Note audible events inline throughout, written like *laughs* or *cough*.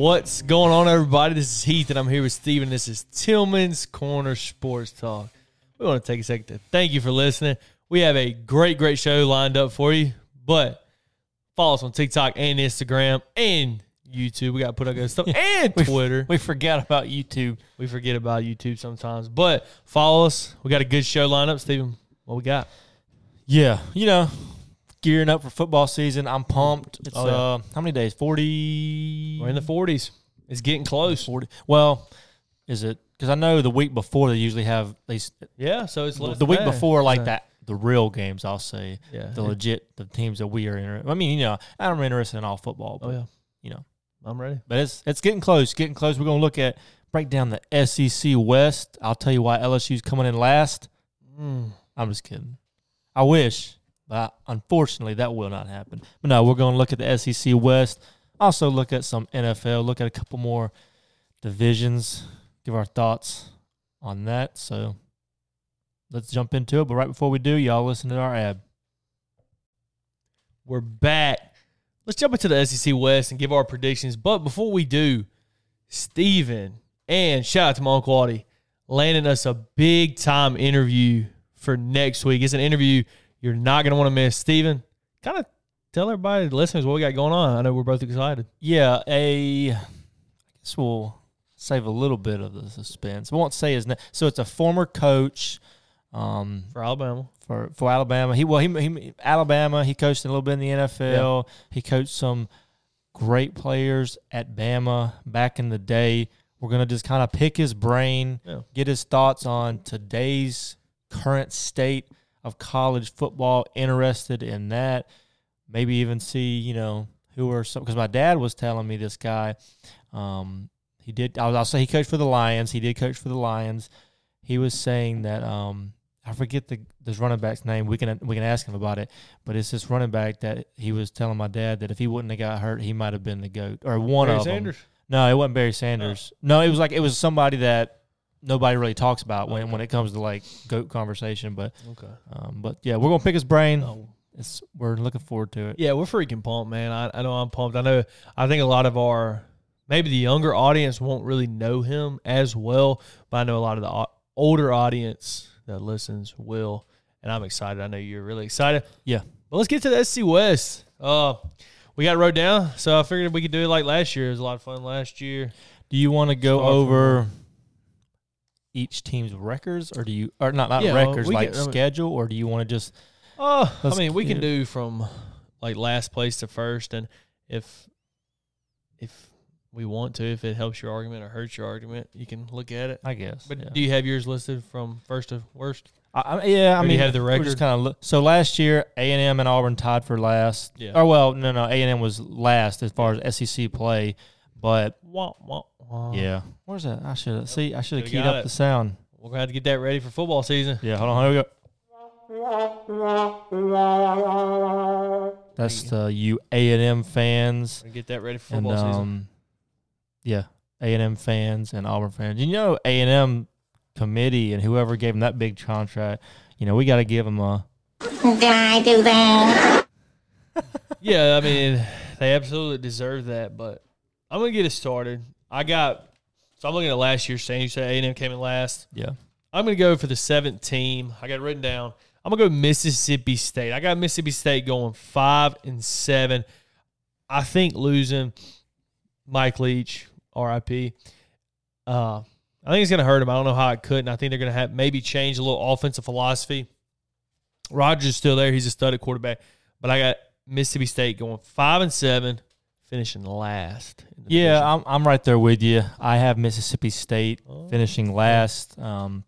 What's going on, everybody? This is Heath, and I'm here with Steven. This is Tillman's Corner Sports Talk. We want to take a second to thank you for listening. We have a great, great show lined up for you, but follow us on TikTok and Instagram and YouTube. We got to put up good stuff *laughs* and Twitter. We forgot about YouTube. We forget about YouTube sometimes, but follow us. We got a good show lined up, Steven. What we got? Yeah, you know, gearing up for football season. I'm pumped. It's Oh, yeah. uh, how many days? Forty. We're in the 40s. It's getting close. Forty. Well, is it? Because I know the week before they usually have these. Yeah, so it's less the week before, like that, the real games. I'll say Yeah. the legit, the teams that we are interested. I mean, you know, I'm interested in all football. But, Oh, yeah. You know, I'm ready. but it's it's getting close. Getting close. We're gonna look at break down the SEC West. I'll tell you why LSU's coming in last. Mm. I'm just kidding. I wish, but unfortunately, that will not happen. But no, we're going to look at the SEC West. Also, look at some NFL. Look at a couple more divisions. Give our thoughts on that. So let's jump into it. But right before we do, y'all listen to our ad. We're back. Let's jump into the SEC West and give our predictions. But before we do, Steven and shout out to my Uncle Audie landing us a big time interview for next week. It's an interview you're not going to want to miss. Steven, kind of tell everybody, the listeners, what we got going on. I know we're both excited. Yeah, a. I guess we'll save a little bit of the suspense. We won't say his name. So it's a former coach. Um, For Alabama. for for Alabama. He well he, he Alabama. He coached a little bit in the NFL. He coached some great players at Bama back in the day. We're gonna just kind of pick his brain, Yeah. get his thoughts on today's current state of college football. Interested in that, maybe even see you know who are some because my dad was telling me this guy. Um, he did. I'll, I'll say he coached for the Lions. He did coach for the Lions. He was saying that um, I forget the this running back's name. We can we can ask him about it. But it's this running back that he was telling my dad that if he wouldn't have got hurt, he might have been the goat or one Barry of Sanders. them. No, it wasn't Barry Sanders. No, it was like it was somebody that nobody really talks about when Okay. when it comes to like goat conversation. But Okay. um, but yeah, we're gonna pick his brain. Oh. It's we're looking forward to it. Yeah, we're freaking pumped, man. I, I know I'm pumped. I know I think a lot of our maybe the younger audience won't really know him as well, but I know a lot of the older audience that listens will, and I'm excited. I know you're really excited. Yeah. But let's get to the SC West. Uh, we got wrote down, so I figured we could do it like last year. It was a lot of fun last year. Do you want to go over each team's records, or do you, or not not Yeah, records like can- schedule, or do you want to just Oh, I mean, we can do from like last place to first, and if if we want to, if it helps your argument or hurts your argument, you can look at it. I guess. But yeah. do you have yours listed from first to worst? I, I, yeah, I mean, you have the record? kind of look. So last year, A and M and Auburn tied for last. Yeah. Or well, no, no, A and M was last as far as SEC play, but Wah, wah, wah. yeah. Where's that? I should see. I should have keyed up it. the sound. We're gonna have to get that ready for football season. Yeah, hold on. Here we go. That's the uh, you A and M fans get that ready for and football season. Um, yeah, A and M fans and Auburn fans. You know, A and M committee and whoever gave them that big contract. You know, we got to give them a. Did I do that? *laughs* Yeah, I mean, they absolutely deserve that. But I'm gonna get it started. I got. So I'm looking at last year's standings. You said A&M came in last. Yeah. I'm gonna go for the seventh team. I got it written down. I'm gonna go Mississippi State. I got Mississippi State going five and seven. I think losing Mike Leach, RIP. Uh, I think it's gonna hurt him. I don't know how it couldn't. I think they're gonna have maybe change a little offensive philosophy. Rogers is still there. He's a studded quarterback, but I got Mississippi State going five and seven, finishing last. Yeah, division. I'm I'm right there with you. I have Mississippi State Oh. finishing last. Um,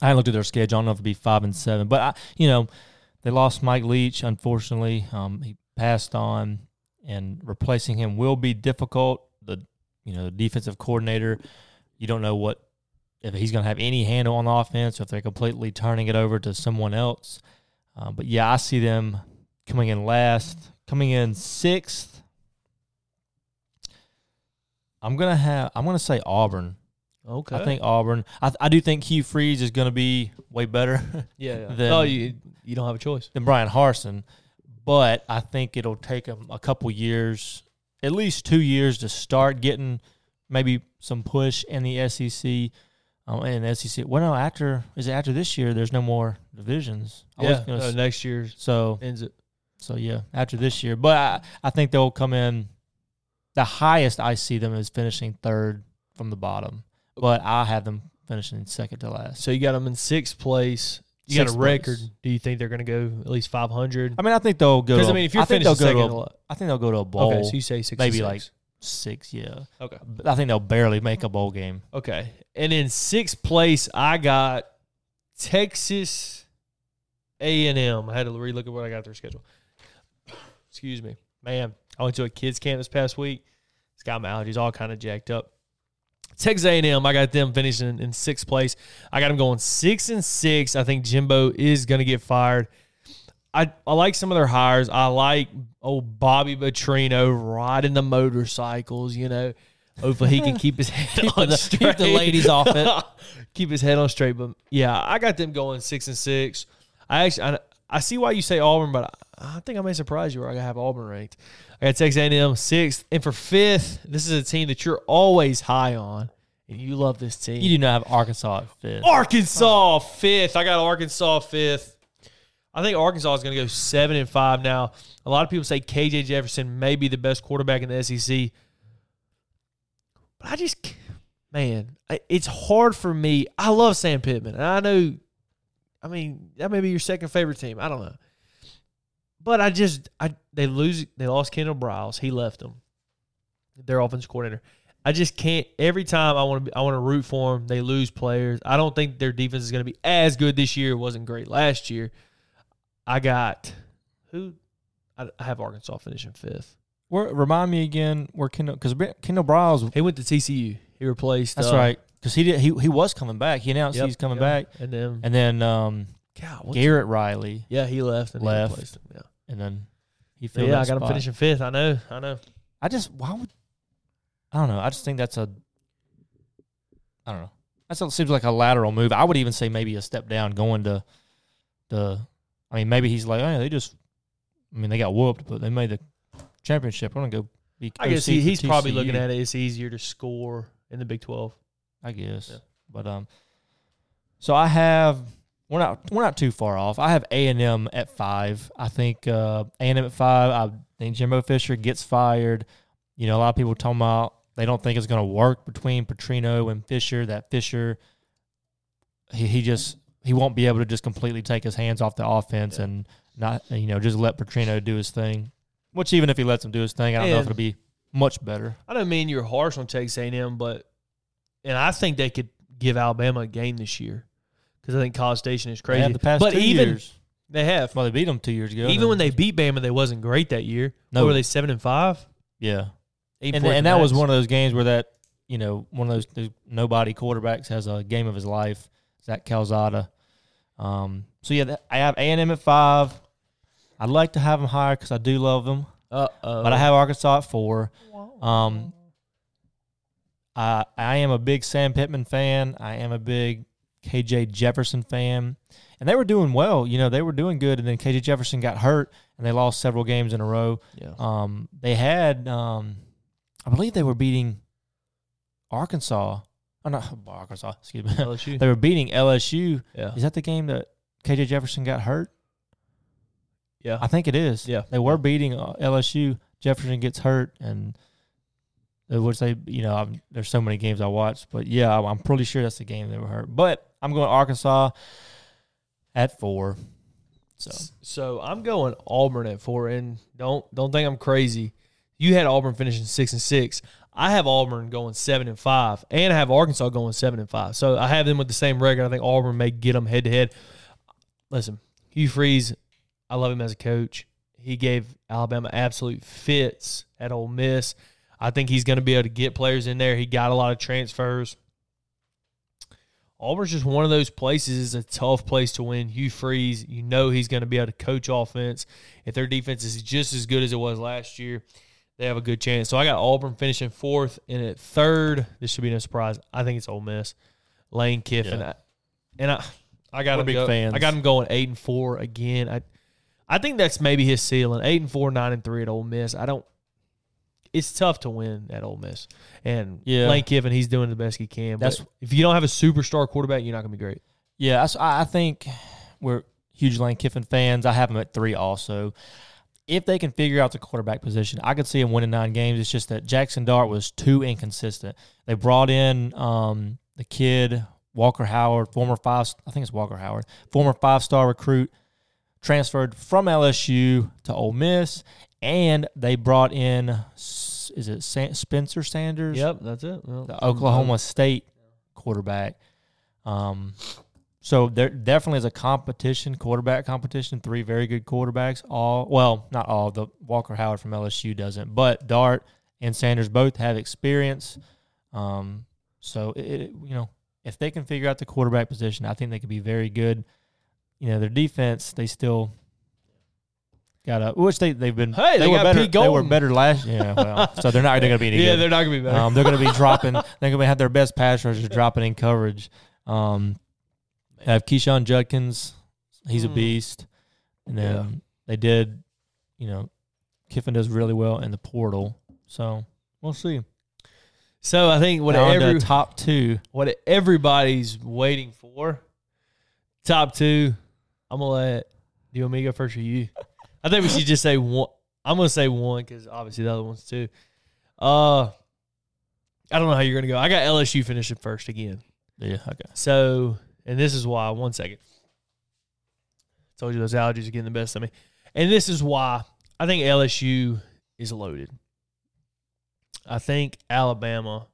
I haven't looked at their schedule. I don't know if it'd be five and seven, but I, you know, they lost Mike Leach. Unfortunately, um, he passed on, and replacing him will be difficult. You know the defensive coordinator, you don't know what if he's going to have any handle on the offense, or if they're completely turning it over to someone else. Uh, but yeah, I see them coming in last, coming in sixth. I'm gonna have. I'm gonna say Auburn. Okay. I think Auburn. I, I do think Hugh Freeze is gonna be way better *laughs* Yeah. yeah. Then- oh, you you don't have a choice. than Bryan Harsin, but I think it'll take him a couple years, at least two years, to start getting maybe some push in the SEC. Um, and the SEC. Well, no, after is it after this year? There's no more divisions. I was Yeah. gonna no, s- next year so ends it. So yeah, after this year, but I, I think they'll come in. The highest I see them is finishing third from the bottom, but I have them finishing second to last. So you got them in sixth place. You got a record. Do you think they're going to go at least 500? I mean, I think they'll go. Because I mean, if you're I think finishing they'll go second, to. a I think they'll go to a bowl. okay, so you say six, maybe and like six. six. Yeah, okay, I think they'll barely make a bowl game. okay. And in sixth place, I got Texas A and M. I had to relook at what I got their schedule. Excuse me, man. I went to a kids camp this past week. It's got my allergies all kind of jacked up. Texas A&M, I got them finishing in sixth place. I got them going six and six. I think Jimbo is going to get fired. I, I like some of their hires. I like old Bobby Petrino riding the motorcycles. You know, hopefully he can keep his *laughs* head Keep on the- straight. *laughs* keep the ladies off it. *laughs* keep his head on straight. But yeah, I got them going six and six. I actually I, I see why you say Auburn, but I, think I may surprise you where I have Auburn ranked. I got Texas A&M sixth, and for fifth, this is a team that you're always high on, and you love this team. You do not have Arkansas at fifth. Arkansas fifth. I got Arkansas fifth. I think Arkansas is going to go seven and five now. A lot of people say KJ Jefferson may be the best quarterback in the SEC, but I just, man, it's hard for me. I love Sam Pittman, and I know, I mean, that may be your second favorite team. I don't know, but I just, I they lose, they lost Kendal Briles. He left them. Their offense coordinator. I just can't. Every time I want to, I want to root for them. They lose players. I don't think their defense is going to be as good this year. It wasn't great last year. I got who? I, I have Arkansas finishing fifth. Where, remind me again where Kendall because Kendal Briles. He went to TCU. He replaced. That's uh, right. Because he did. He he was coming back. He announced yep, he's coming yep. back, And then and then um, God, Garrett Riley, Yeah, he left. And Left. He replaced him. Yeah. And then he filled. yeah, I got him finishing fifth. I know. I know. I just why would I don't know. I just think that's a I don't know. That seems like a lateral move. I would even say maybe a step down going to the. I mean, maybe he's like, oh, they just. I mean, they got whooped, but they made the championship. I'm gonna go. Be I guess he, he's probably looking at it. It's easier to score in the Big Twelve. I guess. Yeah. But um, so I have we're not we're not too far off. I have A and M at five. I think uh, A and M at five. I think Jimbo Fisher gets fired. You know, a lot of people talking about they don't think it's going to work between Petrino and Fisher. That Fisher, he he just he won't be able to just completely take his hands off the offense Yeah. and not you know just let Petrino do his thing. Which even if he lets him do his thing, I don't know if it'll be much better. I don't mean you're harsh on Texas A&M, but and I think they could give Alabama a game this year because I think College Station is They crazy. have the past but two even years. they have Well, they beat them two years ago. even when they beat Bama, they wasn't great that year. No. What were they seven and five? yeah. Eight and, four and that was one of those games where that you know one of those, those nobody quarterbacks has a game of his life. Zach Calzada. Um, so yeah, that, I have A and M at five. I'd like to have them higher because I do love them, Uh-oh. but I have Arkansas at four. Um, I I am a big Sam Pittman fan. I am a big KJ Jefferson fan, and they were doing well. You know, they were doing good, and then KJ Jefferson got hurt, and they lost several games in a row. yeah. Um, they had, um, I believe they were beating Arkansas. Oh, not *laughs* Arkansas. Excuse me. LSU. they were beating LSU. yeah. Is that the game that KJ Jefferson got hurt? Yeah. I think it is. Yeah. They were beating uh, LSU. Jefferson gets hurt, and which they, you know, I'm, there's so many games I watch, but yeah, I'm, pretty sure that's the game they were hurt. But I'm going Arkansas at four. So So I'm going Auburn at four, and don't don't think I'm crazy. You had Auburn finishing six and six. I have Auburn going seven and five, and I have Arkansas going seven and five. So I have them with the same record. I think Auburn may get them head to head. Listen, Hugh Freeze, I love him as a coach. He gave Alabama absolute fits at Ole Miss. I think he's going to be able to get players in there. He got a lot of transfers. Auburn's just one of those places. It's a tough place to win. Hugh Freeze, you know he's going to be able to coach offense. If their defense is just as good as it was last year, they have a good chance. So I got Auburn finishing fourth, and at third, this should be no surprise. I think it's Ole Miss, Lane Kiffin, Yeah. I- and I, I got We're him big go- fans. I got him going eight and four again. I, I think that's maybe his ceiling. Eight and four, nine and three at Ole Miss. I don't. It's tough to win at Ole Miss, and Yeah. Lane Kiffin, he's doing the best he can. But if you don't have a superstar quarterback, you're not gonna be great. Yeah, I, I think we're huge Lane Kiffin fans. I have him at three also. If they can figure out the quarterback position, I could see him winning nine games. It's just that Jaxson Dart was too inconsistent. They brought in um, the kid Walker Howard, former five, I think it's Walker Howard, former five star recruit, transferred from LSU to Ole Miss, and they brought in is it Spencer Sanders? Yep, that's it. Well, the Oklahoma State quarterback. Um, so there definitely is a competition, quarterback competition. Three very good quarterbacks. All well, not all. The Walker Howard from LSU doesn't, but Dart and Sanders both have experience. Um, so it, it- you know if they can figure out the quarterback position, I think they could be very good. You know their defense, they still got a which they they've been. Hey, they were better. They were better last. Yeah, well, so they're not going to be any *laughs* yeah, good. they're not gonna be better. Um, they're going to be *laughs* dropping. They're going to have their best pass rushers dropping in coverage. Um, they have Quinshon Judkins. He's a Mm. beast. And then Yeah. they did, you know, Kiffin does really well in the portal. So we'll see. so I think what every, top two. what everybody's waiting for, top two. I'm gonna let do you want me to go first or you? I think we should just say one. I'm gonna say one because obviously the other one's two. Uh, I don't know how you're gonna go. I got LSU finishing first again. Yeah. Okay. So, and this is why. One second. Told you those allergies are getting the best of me, and this is why I think LSU is loaded. I think Alabama.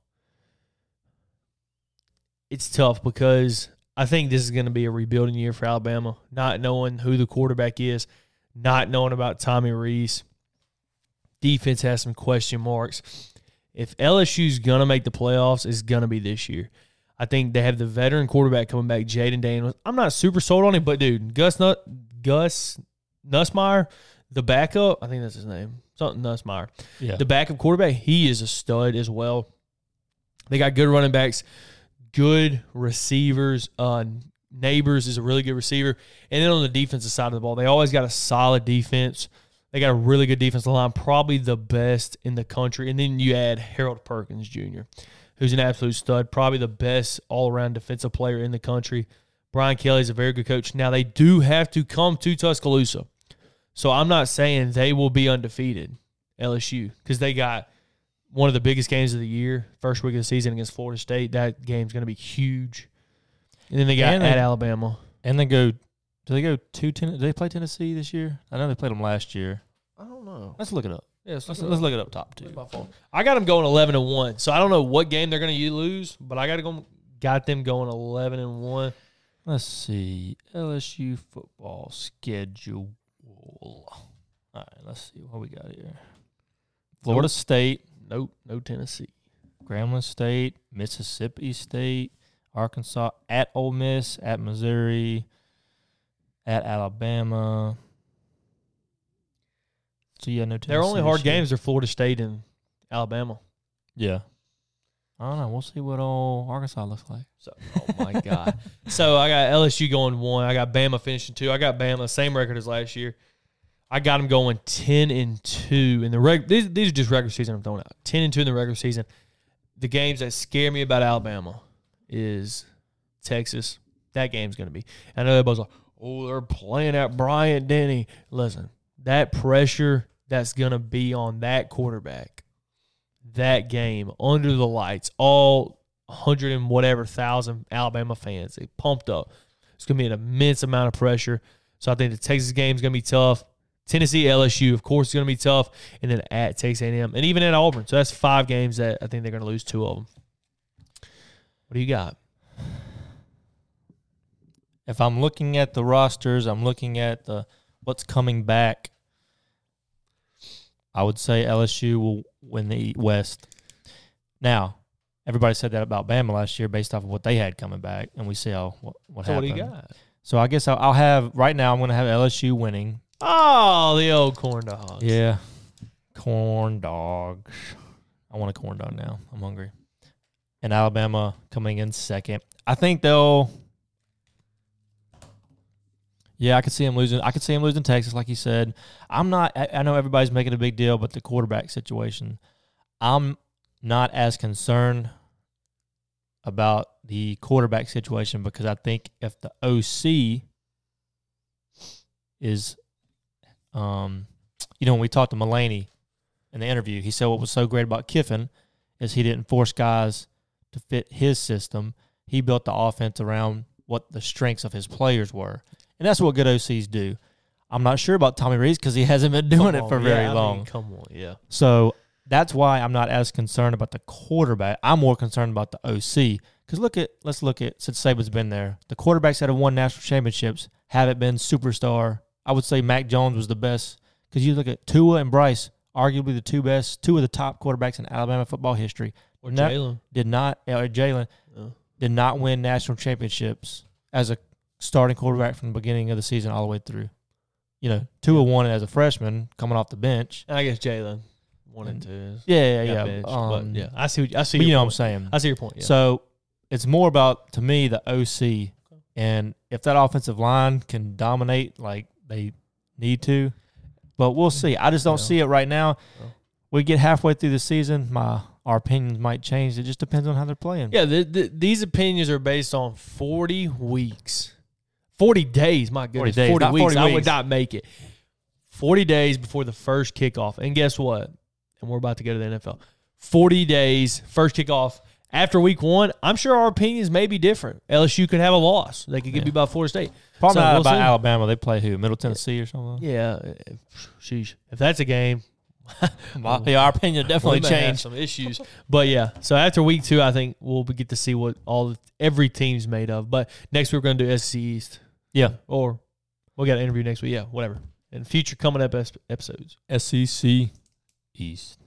It's tough because I think this is going to be a rebuilding year for Alabama. Not knowing who the quarterback is, not knowing about Tommy Rees. Defense has some question marks. If LSU's going to make the playoffs, it's going to be this year. I think they have the veteran quarterback coming back, Jayden Daniels. I'm not super sold on him, but dude, Gus Nut, Gus Nussmeier, the backup, I think that's his name, something Nussmeier. Yeah. The backup quarterback, he is a stud as well. They got good running backs, good receivers. Uh, Nabers is a really good receiver, and then on the defensive side of the ball, they always got a solid defense. They got a really good defensive line, probably the best in the country. And then you add Harold Perkins Jr., who's an absolute stud, probably the best all around defensive player in the country. Brian Kelly's a very good coach. Now they do have to come to Tuscaloosa. So I'm not saying they will be undefeated, LSU, because they got one of the biggest games of the year, first week of the season against Florida State. That game's going to be huge. And then they got And they- at Alabama. And they go. Do they go to ten? Do they play Tennessee this year? I know they played them last year. I don't know. Let's look it up. Yes, Let's, let's look it up. Top two. I got them going eleven and one. So I don't know what game they're going to lose, but I got to go. Got them going eleven and one. Let's see LSU football schedule. All right, let's see what we got here. Florida State, Nope, no Tennessee. Grambling State, Mississippi State, Arkansas, at Ole Miss, at Missouri, at Alabama. So yeah, no. Tennessee. Their only hard this games are Florida State and Alabama. Yeah. I don't know. We'll see what old Arkansas looks like. So, oh my god. so I got LSU going one. I got Bama finishing two. I got Bama same record as last year. I got them going ten and two in the reg. These, these are just regular season. I'm throwing out ten and two in the regular season. The games that scare me about Alabama is Texas. That game's going to be. I know everybody's like, oh, they're playing at Bryant Denny. Listen, that pressure that's going to be on that quarterback, that game under the lights, all 100 and whatever thousand Alabama fans, they pumped up. It's going to be an immense amount of pressure. So I think the Texas game is going to be tough. Tennessee, LSU, of course, is going to be tough, and then at Texas A&M, and even at Auburn. So that's five games that I think they're going to lose two of them. What do you got? If I'm looking at the rosters, I'm looking at the what's coming back. I would say LSU will win the West. Now, everybody said that about Bama last year based off of what they had coming back, and we see how what, what So what do happened. you got? So I guess I'll, I'll have right now. I'm going to have LSU winning. Oh, the old corn dogs. Yeah, corn dogs. I want a corn dog now. I'm hungry. And Alabama coming in second. I think they'll. Yeah, I could see him losing. I could see him losing Texas, like you said. I'm not. I, I know everybody's making a big deal, but the quarterback situation, I'm not as concerned about the quarterback situation because I think if the OC is, um, you know, when we talked to Mulaney in the interview, he said what was so great about Kiffin is he didn't force guys to fit his system. He built the offense around what the strengths of his players were, and that's what good OCs do. I'm not sure about Tommy Rees because he hasn't been *laughs* doing it for yeah, very I mean, long. come on, yeah. So that's why I'm not as concerned about the quarterback. I'm more concerned about the OC. Because look at let's look at since Saban's been there, the quarterbacks that have won national championships haven't been superstar. I would say Mac Jones was the best. Because you look at Tua and Bryce, arguably the two best, two of the top quarterbacks in Alabama football history. Or Jalen. Did not or Jalen Yeah. did not win national championships as a starting quarterback from the beginning of the season all the way through. You know, Tua won it as a freshman coming off the bench. And I guess Jalen one And- two. Yeah, yeah, yeah. benched, Um, but yeah, I see. What, I see. You know what I'm saying. I see your point. Yeah. So it's more about to me the OC, and if that offensive line can dominate like they need to, but we'll see. I just don't Yeah. see it right now. Yeah. We get halfway through the season, my our opinions might change. It just depends on how they're playing. yeah, the, the, these opinions are based on forty weeks, forty days. My goodness, 40 days, forty not weeks. 40 I would not make it. Forty days before the first kickoff, and guess what? And we're about to go to the NFL. Forty days, first kickoff. After week one, I'm sure our opinions may be different. LSU could have a loss. They could get Yeah. beat by Florida State. Probably So not we'll about see. Alabama. They play who? Middle Tennessee or something. Yeah, uh, sheesh. If that's a game, *laughs* My- yeah, our opinion *laughs* definitely changed. some issues. But yeah, so after week two, I think we'll get to see what all every team's made of. But next we're going to do SC East, Yeah, or we'll got an interview next week. Yeah, whatever. And future coming up episodes. SEC East.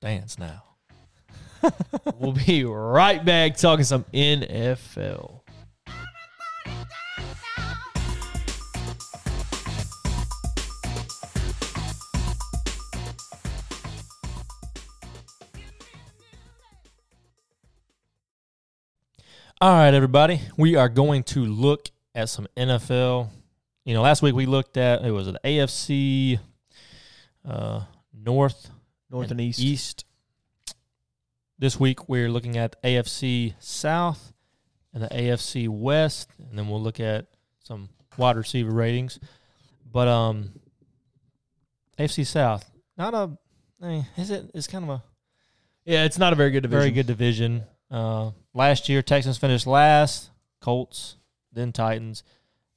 Dance now. *laughs* we'll be right back talking some NFL. All right, everybody. We are going to look at some NFL. You know, last week we looked at it was an AFC uh, North, North and, East. East. This week we're looking at AFC South and the AFC West, and then we'll look at some wide receiver ratings. But um, AFC South, not a, eh, is it? It's kind of a Yeah, it's not a very good division. very good division. Uh, last year, Texans finished last, Colts, then Titans,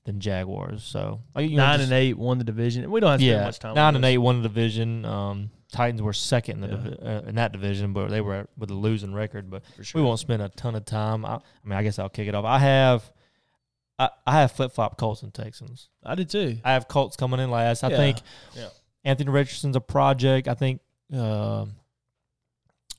then Jaguars. So like, you know, Nine just- and eight won the division. We don't have yeah, much time. nine and eight won the division. Um, Titans were second in, the Yeah. divi- uh, in that division, but they were with a losing record. But sure. we won't spend a ton of time. I, I mean, I guess I'll kick it off. I have, I, I have flip flop Colts and Texans. I did too. I have Colts coming in last. I Yeah, think yeah. Anthony Richardson's a project. I think uh,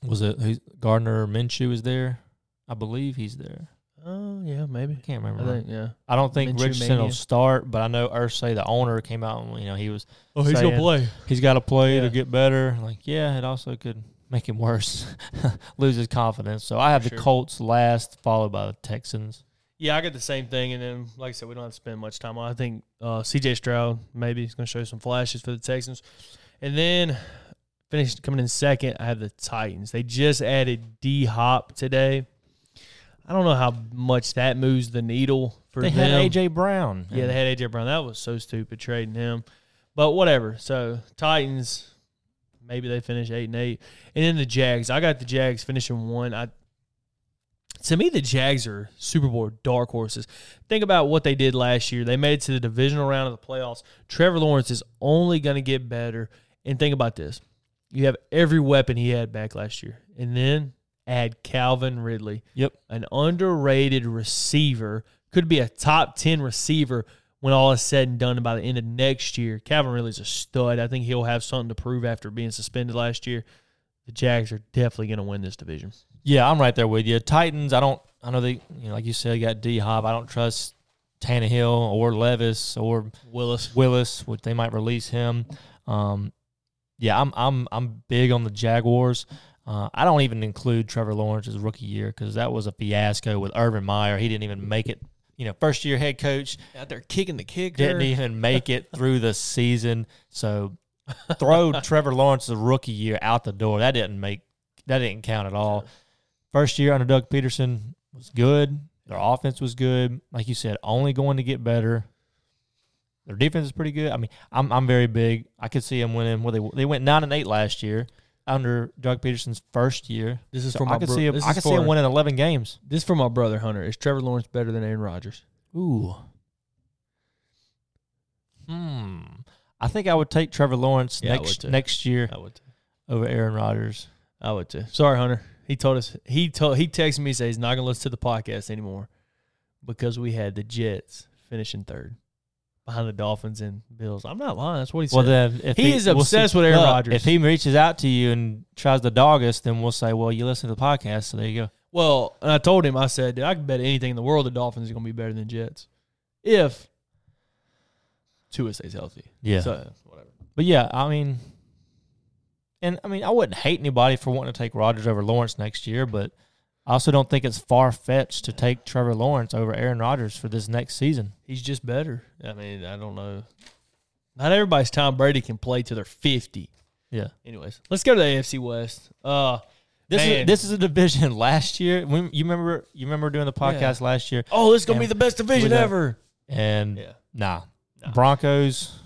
was it Gardner Minshew is there? I believe he's there. Oh yeah, maybe. I can't I remember. think yeah. I don't think Minshew Richardson will mania. start, but I know Irsay, the owner, came out and you know he was Oh, he's Saying- gonna play. he's got to play Yeah. to get better. Like, yeah, it also could make him worse, *laughs* lose his confidence. So I have For the sure. Colts last, followed by the Texans. Yeah, I got the same thing, and then like I said, we don't have to spend much time on. it. I think uh, C.J. Stroud maybe is going to show some flashes for the Texans, and then finished coming in second. I have the Titans. They just added D Hop today. I don't know how much that moves the needle for them. They them. had AJ Brown. Yeah, they had AJ Brown. That was so stupid trading him, but whatever. So Titans, maybe they finish eight and eight, and then the Jags. I got the Jags finishing one. I to me the Jags are Super Bowl dark horses. Think about what they did last year. They made it to the divisional round of the playoffs. Trevor Lawrence is only going to get better. And think about this: you have every weapon he had back last year, and then add Calvin Ridley Yep. an underrated receiver, could be a top 10 receiver when all is said and done by the end of next year. Calvin Ridley's a stud. I think he'll have something to prove after being suspended last year. The Jags are definitely going to win this division. Yeah, I'm right there with you. Titans, I don't. I know they, you know, like you said, got D Hop. I don't trust Tannehill or Levis or Willis. Willis, which they might release him. Um, yeah, I'm I'm I'm big on the Jaguars. Uh, I don't even include Trevor Lawrence's rookie year because that was a fiasco with Urban Meyer. He didn't even make it. You know, first year head coach Out there kicking the kicker. didn't even make it through the season. So throw *laughs* Trevor Lawrence's rookie year out the door. That didn't make that didn't count at all. First year under Doug Pederson was good. Their offense was good. Like you said, only going to get better. Their defense is pretty good. I mean, I'm I'm very big. I could see them winning. Well, they they went nine and eight last year under Doug Pederson's first year. This is So for I my could bro- see him. I could see him winning eleven games. This is for my brother Hunter. Is Trevor Lawrence better than Aaron Rodgers? Ooh. Hmm. I think I would take Trevor Lawrence Yeah, next next year I would. Too. over Aaron Rodgers. I would too. Sorry, Hunter. He told us. He told. He texted me. Say he's not gonna listen to the podcast anymore because we had the Jets finishing third behind the Dolphins and Bills. I'm not lying. That's what he said. Well, then if He is obsessed with Aaron Rodgers. If he reaches out to you and tries to dog us, then we'll say, "Well, you listen to the podcast." So there you go. Well, and I told him, I said, dude, I can bet anything in the world the Dolphins are going to be better than Jets if Tua stays healthy. Yeah. So, whatever. But yeah, I mean, and I mean, I wouldn't hate anybody for wanting to take Rodgers over Lawrence next year, but I also don't think it's far fetched to take Trevor Lawrence over Aaron Rodgers for this next season. He's just better. I mean, I don't know. Not everybody's Tom Brady can play till they're 50. Yeah. Anyways, let's go to the AFC West. Uh, This Man. is this is a division *laughs* last year. When, you remember you remember doing the podcast last year, oh, this is going to And be the best division ever. and Yeah. nah, Nah. Broncos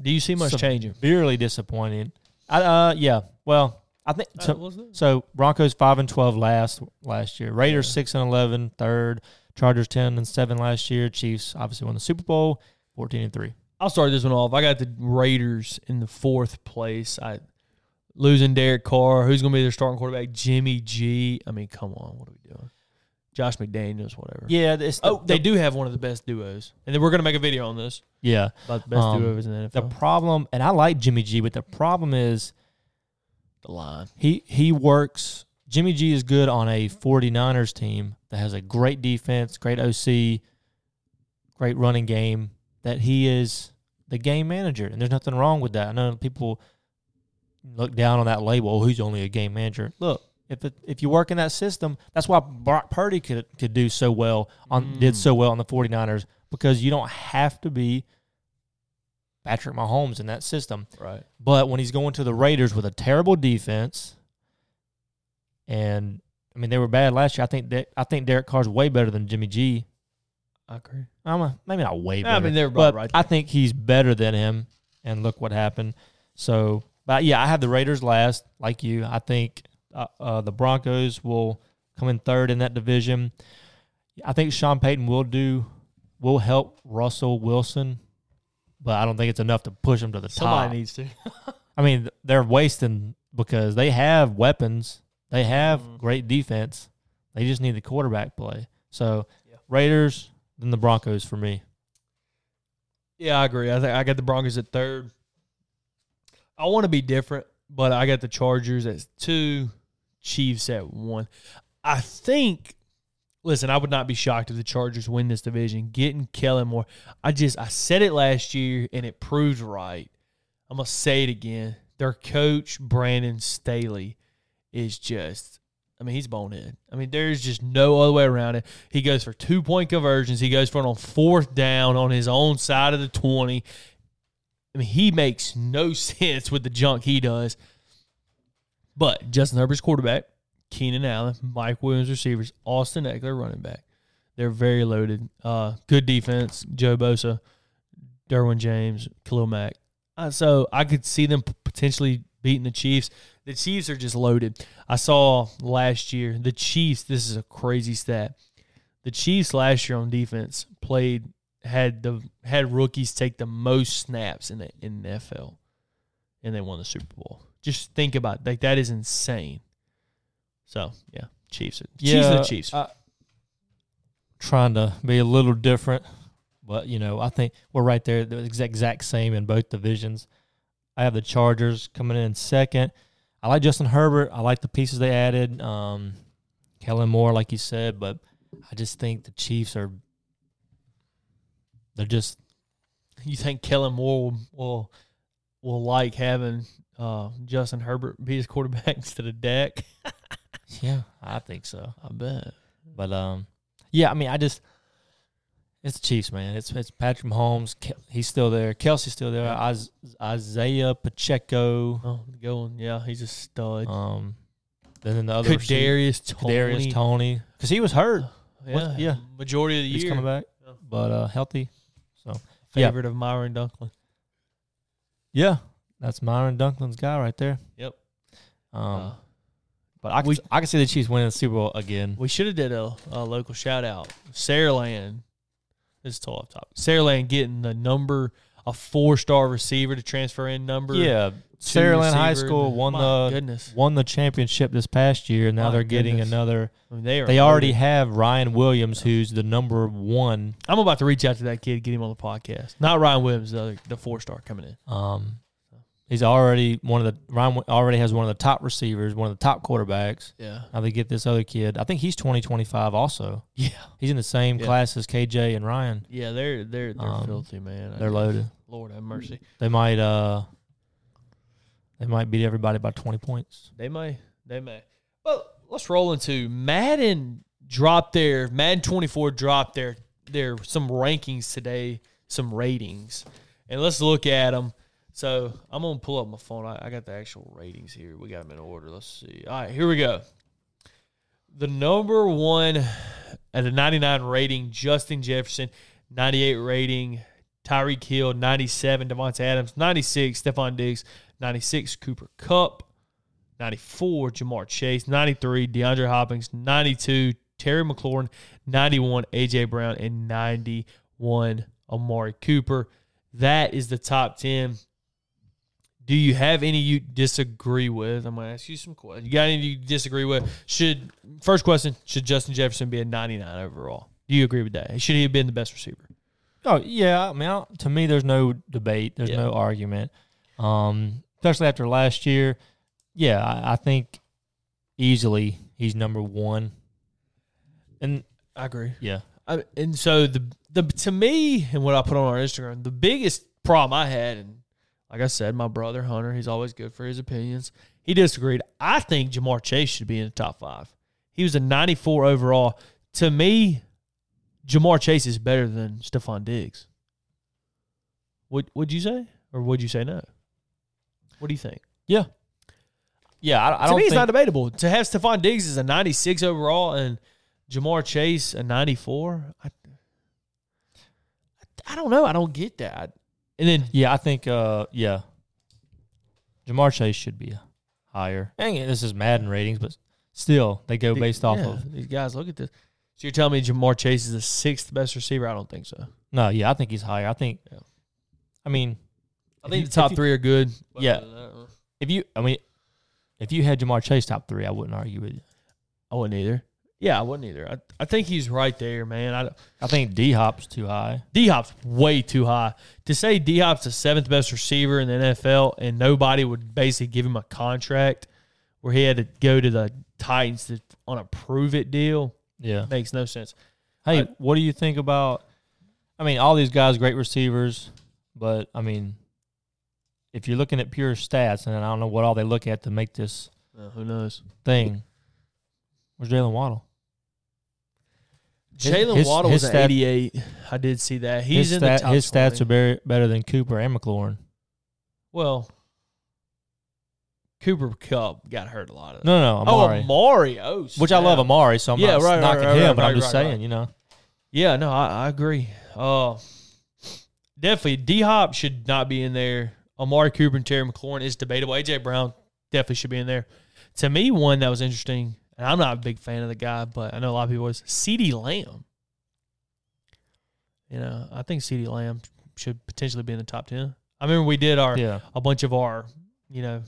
Do you see much changing? severely disappointing. I, uh, yeah. Well, I think so. So Broncos five and twelve last last year. Raiders six and 11, third. Chargers ten and seven last year. Chiefs obviously won the Super Bowl, fourteen and three. I'll start this one off. I got the Raiders in the fourth place. I losing Derek Carr. Who's going to be their starting quarterback? Jimmy G. I mean, come on, what are we doing? Josh McDaniels, whatever. Yeah, the, Oh, they do have one of the best duos, and then we're going to make a video on this Yeah, about the best Um, duos in the NFL. the problem, and I like Jimmy G, but the problem is The line. he he works. Jimmy G is good on a 49ers team that has a great defense, great OC, great running game. That he is the game manager, and there's nothing wrong with that. I know people look down on that label. Oh, he's only a game manager. Look, if it, if you work in that system, that's why Brock Purdy could could do so well on did mm. so well on the 49ers because you don't have to be Patrick Mahomes in that system. Right. But when he's going to the Raiders with a terrible defense, and I mean they were bad last year. I think that I think Derek Carr's way better than Jimmy G. I agree. I'm a, maybe not way better. I mean, they're but right I think he's better than him. And look what happened. So, but yeah, I have the Raiders last, like you. I think uh, uh, the Broncos will come in third in that division. I think Sean Payton will do will help Russell Wilson, but I don't think it's enough to push them to the top. Somebody needs to. *laughs* I mean, they're wasting because they have weapons. They have Mhm. great defense. They just need the quarterback play. So Yeah. Raiders, then the Broncos for me. Yeah, I agree. I think I got the Broncos at third. I want to be different, but I got the Chargers at two, Chiefs at one. I think. Listen, I would not be shocked if the Chargers win this division. Getting Kellen Moore, I just I said it last year and it proved right. I'm gonna say it again. Their coach Brandon Staley is just. I mean, he's bonehead. I mean, there's just no other way around it. He goes for two point conversions. He goes for it on fourth down on his own side of the 20. I mean, he makes no *laughs* sense with the junk he does. But Justin Herbert's quarterback, Keenan Allen, Mike Williams receivers, Austin Ekeler running back. They're very loaded. Uh, good defense. Joe Bosa, Derwin James, Khalil Mack. Uh, so I could see them potentially beating the Chiefs. The Chiefs are just loaded. I saw last year the Chiefs. This is a crazy stat. The Chiefs last year on defense played had the had rookies take the most snaps in the in the NFL, and they won the Super Bowl. Just think about it. like that is insane. So yeah, Chiefs. Chiefs are the Chiefs. I- trying to be a little different, but you know, I think we're right there, the exact, exact same in both divisions. I have the Chargers coming in second. I like Justin Herbert. I like the pieces they added. Um, Kellen Moore, like you said, but I just think the Chiefs are they're just You think Kellen Moore will will, will like having uh, Justin Herbert be his quarterback *laughs* instead of Dak? *laughs* yeah, I think so. I bet. But um, yeah, I mean, I just it's the Chiefs, man. It's it's Patrick Mahomes. Ke- He's still there. Kelsey's still there. Is- Isaiah Pacheco. Oh, going. Yeah, he's a stud. Um, then in the other Kadarius Toney. Kadarius Toney, because he was hurt. Yeah, What- yeah. Majority of the He's year. coming back, Yeah. but uh, healthy. So Favorite of Myron Dunklin. Yeah, that's Myron Dunklin's guy right there. Yep. Um, Uh, but I can, we- I can see the Chiefs winning the Super Bowl again. we should have did a, a local shout out. Saraland. This is total off topic. Saraland getting the number a four star receiver to transfer in number. Yeah, two Saraland High. School won the goodness. won the championship this past year. and Now My they're getting goodness. another. I mean, they are They already loaded. have Ryan Williams, who's the number one. I'm about to reach out to that kid, get him on the podcast. Not Ryan Williams, the other, the four star coming in. Um, he's already one of the Ryan already has one of the top receivers, one of the top quarterbacks. Yeah. Now they get this other kid. I think he's 2025 also. Yeah. He's in the same Yeah. class as KJ and Ryan. Yeah, they're they're they're Um, filthy, man. I They're guess. loaded. Lord have mercy. They might uh they might beat everybody by 20 points. They may. They may. Well, let's roll into Madden dropped their Madden 24 dropped their their some rankings today, some ratings, and let's look at them. So I'm gonna pull up my phone. I, I got the actual ratings here. We got them in order. Let's see. All right, here we go. The number one at a 99 rating, Justin Jefferson, 98 rating, Tyreek Hill, 97, Davante Adams, 96, Stefon Diggs, 96, Cooper Kupp, 94, Ja'Marr Chase, 93, DeAndre Hopkins, 92, Terry McLaurin, 91, AJ Brown, and 91, Amari Cooper. That is the top 10. Do you have any you disagree with? I'm going to ask you some questions. You got any you disagree with? Should first question, should Justin Jefferson be a 99 overall? Do you agree with that? Should he have been the best receiver? Oh yeah, I mean I- to me there's no debate, there's Yeah. no argument. Um especially after last year. Yeah, I, I think easily he's number 1. And I agree. yeah. I, and so the the to me and what I put on our Instagram, the biggest problem I had, and like I said, my brother Hunter, he's always good for his opinions. He disagreed. I think Ja'Marr Chase should be in the top five. He was a 94 overall. To me, Ja'Marr Chase is better than Stefon Diggs. Would would you say, or would you say no? What do you think? Yeah. Yeah, I, I to me, it's not debatable. To have Stefon Diggs as a 96 overall and Ja'Marr Chase a 94, I, I don't know. I don't get that. And then Yeah, I think uh yeah. Ja'Marr Chase should be higher. And this is Madden ratings, but still they go based off yeah, of these guys. Look at this. So you're telling me Ja'Marr Chase is the sixth best receiver? I don't think so. No, yeah, I think he's higher. I think Yeah. I mean I think you- the top you- three are good. Yeah. other than that, if you I mean if you had Ja'Marr Chase top 3, I wouldn't argue with you. I wouldn't either. Yeah, I wouldn't either. I, I think he's right there, man. I, I think D Hop's too high. D Hop's way too high. To say D Hop's the seventh best receiver in the NFL and nobody would basically give him a contract where he had to go to the Titans to, on a prove it deal Yeah. makes no sense. Hey, I- what do you think about? I mean, all these guys great receivers, but I mean, if you're looking at pure stats, and I don't know what all they look at to make this Uh, who knows? thing. Where's Jaylen Waddle? Jaylen Waddle was stat- 88. I did see that. He's his in stat- the top his stats are very, better than Cooper and McLaurin. well. Cooper Kupp got hurt a lot of. No, no, no, oh, Amari, Amari. Oh, which I love. Amari, so I'm Yeah, not right, knocking right, him, right, but I'm just saying, you know, Yeah, no, I, I agree. Uh, definitely, D Hop should not be in there. Amari Cooper and Terry McLaurin is debatable. AJ Brown definitely should be in there. To me, one that was interesting, and I'm not a big fan of the guy, but I know a lot of people was CeeDee Lamb. You know, I think CeeDee Lamb should potentially be in the top ten. I remember we did our yeah, a bunch of our, you know,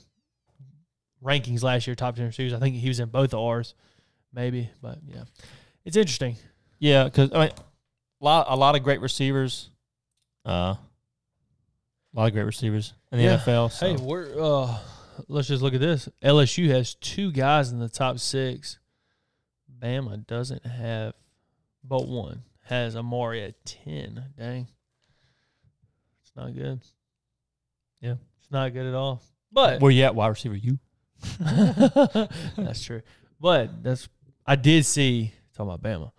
rankings last year, top ten receivers. I think he was in both of ours, maybe. But yeah, it's interesting. yeah, because I mean, a lot, a lot of great receivers, uh, a lot of great receivers in the Yeah. NFL. So. Hey, we're uh let's just look at this. LSU has two guys in the top six. Bama doesn't have but one. Has Amari at ten. Dang. It's not good. Yeah. It's not good at all. But Where you at, wide receiver? You. *laughs* that's true. But that's I did see talking about Bama.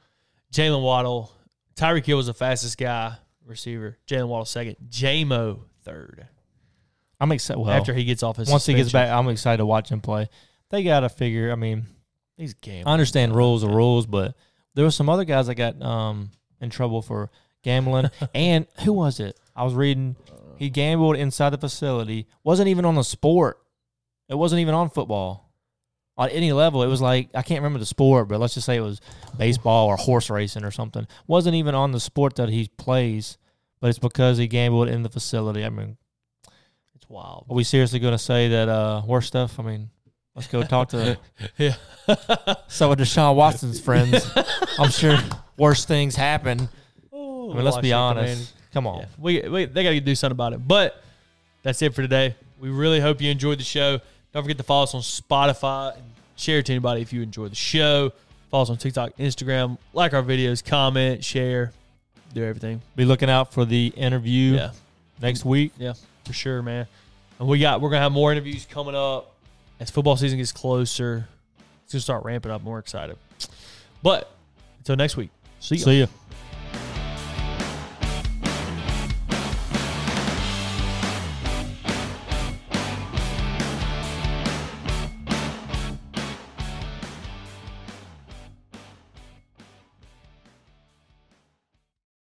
Jaylen Waddle, Tyreek Hill was the fastest guy receiver. Jaylen Waddle second. JMO third. I'm excited. Well, after he gets off his once he gets back, I'm excited to watch him play. They got to figure. I mean, he's game. I understand rules are rules, but there were some other guys that got um in trouble for gambling. *laughs* and who was it? I was reading. He gambled inside the facility. wasn't even on the sport. It wasn't even on football. On any level, it was like I can't remember the sport, but let's just say it was baseball or horse racing or something. wasn't even on the sport that he plays, but it's because he gambled in the facility. I mean, It's wild. are we seriously going to say that uh, worse stuff? I mean, let's go talk to *laughs* Yeah. *laughs* some of Deshaun Watson's friends. I'm sure worse things happen. I mean, let's be honest. Come on. Yeah, we, we they got to do something about it. But that's it for today. We really hope you enjoyed the show. Don't forget to follow us on Spotify and share it to anybody if you enjoy the show. Follow us on TikTok, Instagram, like our videos, comment, share, do everything. Be looking out for the interview Yeah, next week. yeah, for sure, man. And we got we're gonna have more interviews coming up as football season gets closer. It's gonna start ramping up. More excited. But until next week, see you. See ya.